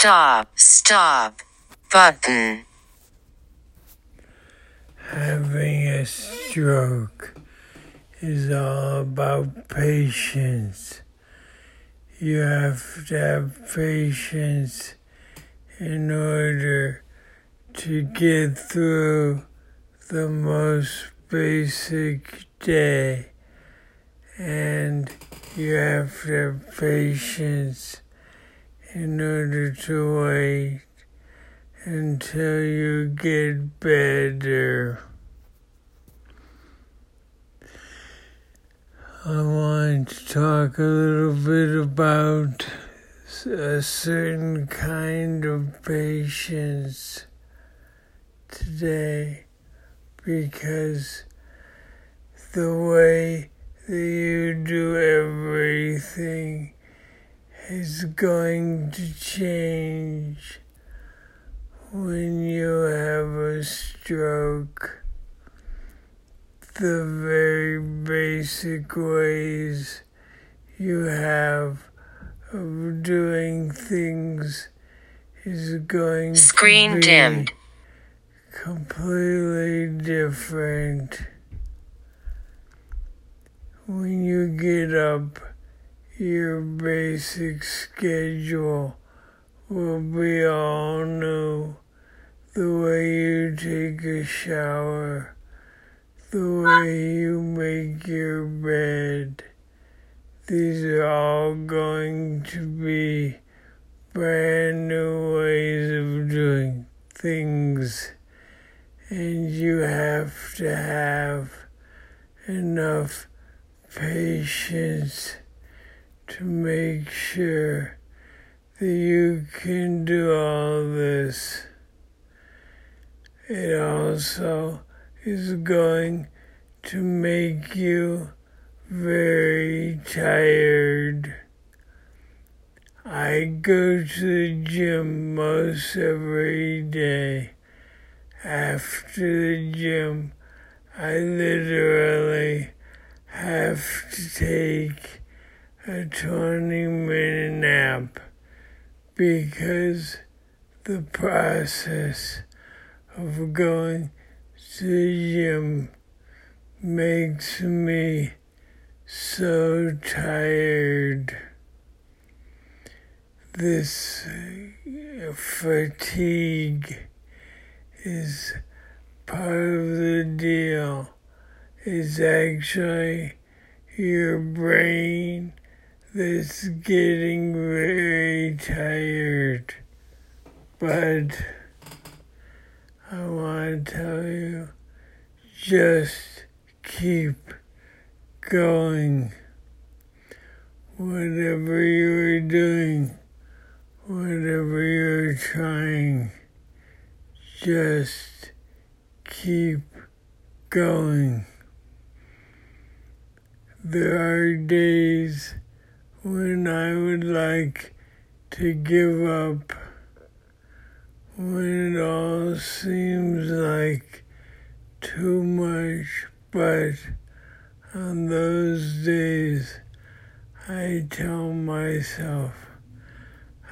Stop. Stop. Button. Having a stroke is all about patience. You have to have patience in order to get through the most basic day. And you have to have patience in order to wait until you get better. I want to talk a little bit about a certain kind of patience today because the way that you do everything is going to change when you have a stroke. The very basic ways you have of doing things is going Screen to be dimmed. completely different. When you get up, your basic schedule will be all new. The way you take a shower, the way you make your bed. These are all going to be brand new ways of doing things. And you have to have enough patience to make sure that you can do all this. It also is going to make you very tired. I go to the gym most every day. After the gym, I literally have to take a 20 minute nap because the process of going to the gym makes me so tired. This fatigue is part of the deal. It's actually your brain that's getting very tired. But I want to tell you just keep going. Whatever you're doing, whatever you're trying, just keep going. There are days when I would like to give up, when it all seems like too much, but on those days I tell myself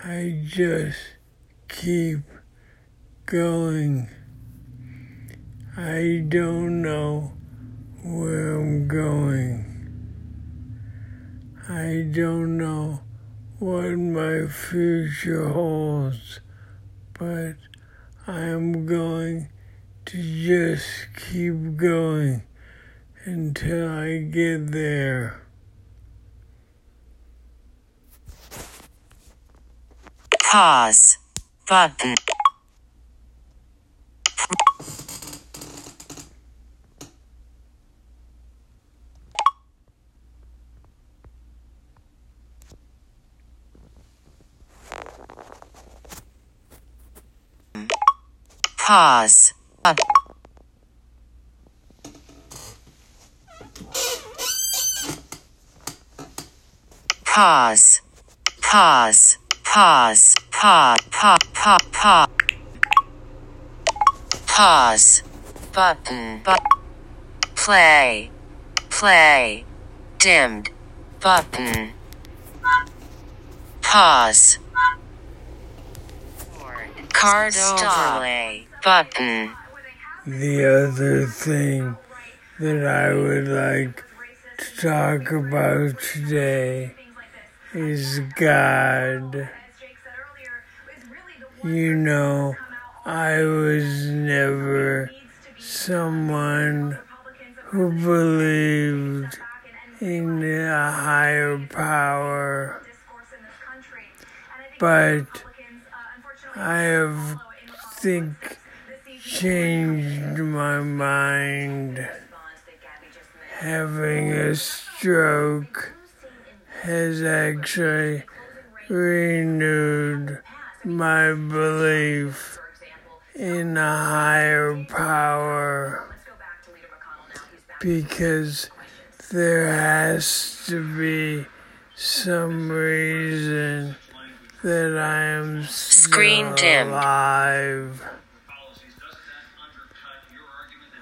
I just keep going. I don't know where I'm going. I don't what my future holds, but I am going to just keep going until I get there. Pause. Button. Pause. Button. Pause. Pause. Pause. Pause. Pause. Pause. Pause. Pause. Button. But. Play. Play. Dimmed. Button. Pause. Card overlay button. Mm. The other thing that I would like to talk about today is God. You know, I was never someone who believed in a higher power, but I have think changed my mind. Having a stroke has actually renewed my belief in a higher power because there has to be some reason that I am Screen dimmed. alive.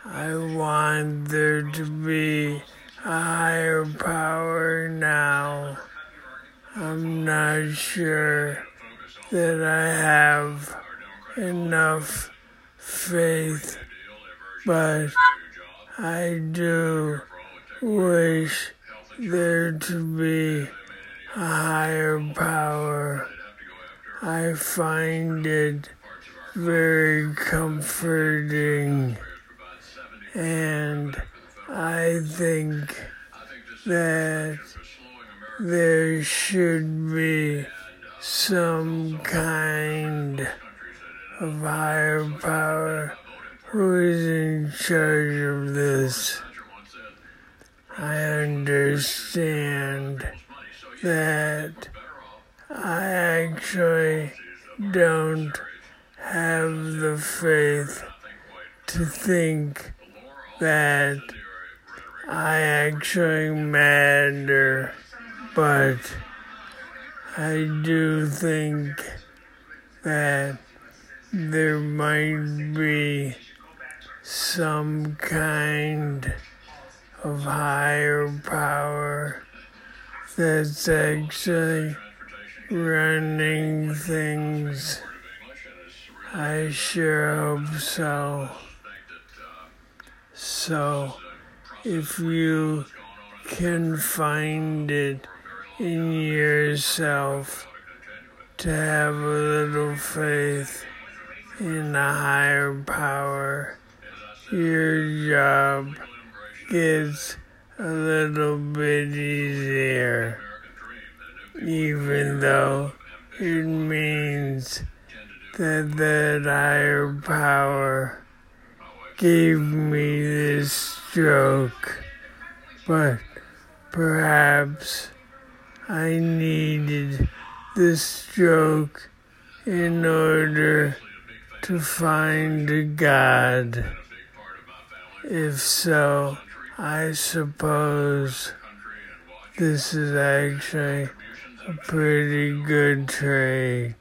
I want there to be a higher power now. I'm not sure that I have enough faith, but I do wish there to be a higher power. I find it very comforting, and I think that there should be some kind of higher power who is in charge of this. I understand that I actually don't have the faith to think that I actually matter, but I do think that there might be some kind of higher power that's actually running things. I sure hope so. So, if you can find it in yourself to have a little faith in a higher power, your job gets a little bit easier, even though it means that that higher power gave me this stroke, but perhaps I needed the stroke in order to find a God. If so, I suppose this is actually a pretty good trade.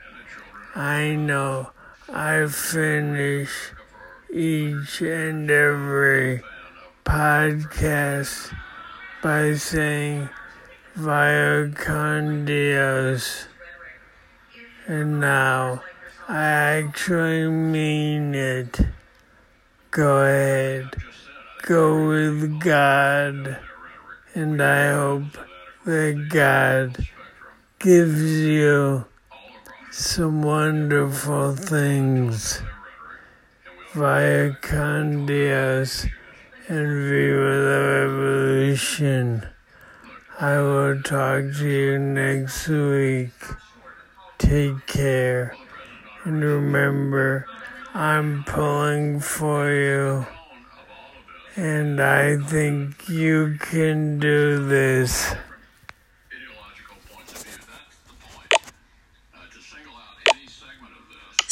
I know I finish each and every podcast by saying via con Dios. And now I actually mean it. Go ahead, go with God, and I hope that God gives you some wonderful things via con Dios and Viva la Revolution. I will talk to you next week. Take care. And remember, I'm pulling for you. And I think you can do this.